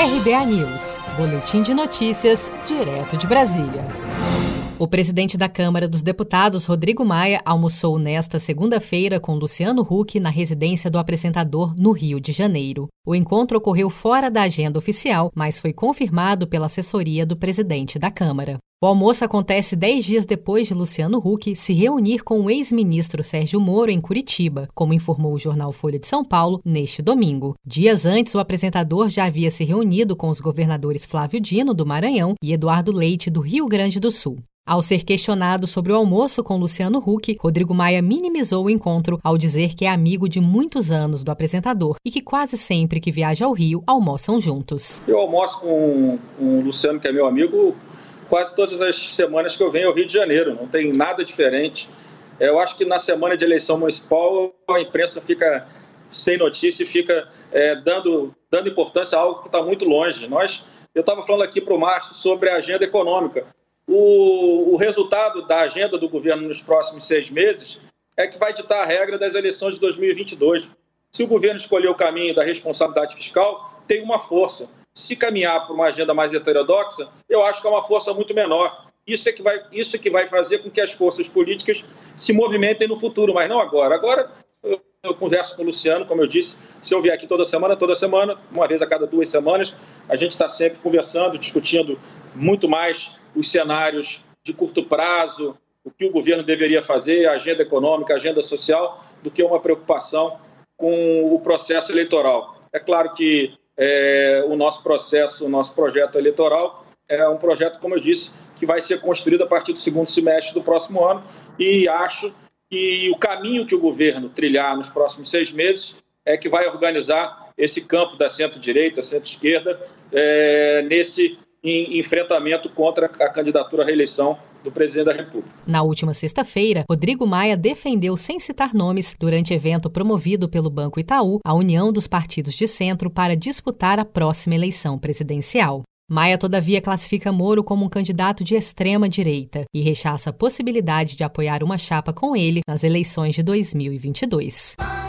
RBA News, Boletim de Notícias, direto de Brasília. O presidente da Câmara dos Deputados, Rodrigo Maia, almoçou nesta segunda-feira com Luciano Huck na residência do apresentador no Rio de Janeiro. O encontro ocorreu fora da agenda oficial, mas foi confirmado pela assessoria do presidente da Câmara. O almoço acontece dez dias depois de Luciano Huck se reunir com o ex-ministro Sérgio Moro em Curitiba, como informou o jornal Folha de São Paulo neste domingo. Dias antes, o apresentador já havia se reunido com os governadores Flávio Dino, do Maranhão, e Eduardo Leite, do Rio Grande do Sul. Ao ser questionado sobre o almoço com Luciano Huck, Rodrigo Maia minimizou o encontro ao dizer que é amigo de muitos anos do apresentador e que quase sempre que viaja ao Rio almoçam juntos. Eu almoço com, com o Luciano, que é meu amigo, quase todas as semanas que eu venho ao Rio de Janeiro, não tem nada diferente. Eu acho que na semana de eleição municipal a imprensa fica sem notícia e fica é, dando, dando importância a algo que está muito longe. Nós, eu estava falando aqui para o Márcio sobre a agenda econômica. O, o resultado da agenda do governo nos próximos seis meses é que vai ditar a regra das eleições de 2022. Se o governo escolher o caminho da responsabilidade fiscal, tem uma força se caminhar para uma agenda mais heterodoxa, eu acho que é uma força muito menor. Isso é que vai, isso é que vai fazer com que as forças políticas se movimentem no futuro, mas não agora. Agora eu, eu converso com o Luciano, como eu disse, se eu vier aqui toda semana, toda semana, uma vez a cada duas semanas, a gente está sempre conversando, discutindo muito mais os cenários de curto prazo, o que o governo deveria fazer, a agenda econômica, a agenda social, do que uma preocupação com o processo eleitoral. É claro que é, o nosso processo, o nosso projeto eleitoral é um projeto, como eu disse, que vai ser construído a partir do segundo semestre do próximo ano e acho que o caminho que o governo trilhar nos próximos seis meses é que vai organizar esse campo da centro-direita, centro-esquerda, é, nesse em enfrentamento contra a candidatura à reeleição do presidente da República. Na última sexta-feira, Rodrigo Maia defendeu, sem citar nomes, durante evento promovido pelo Banco Itaú, a união dos partidos de centro para disputar a próxima eleição presidencial. Maia, todavia, classifica Moro como um candidato de extrema direita e rechaça a possibilidade de apoiar uma chapa com ele nas eleições de 2022.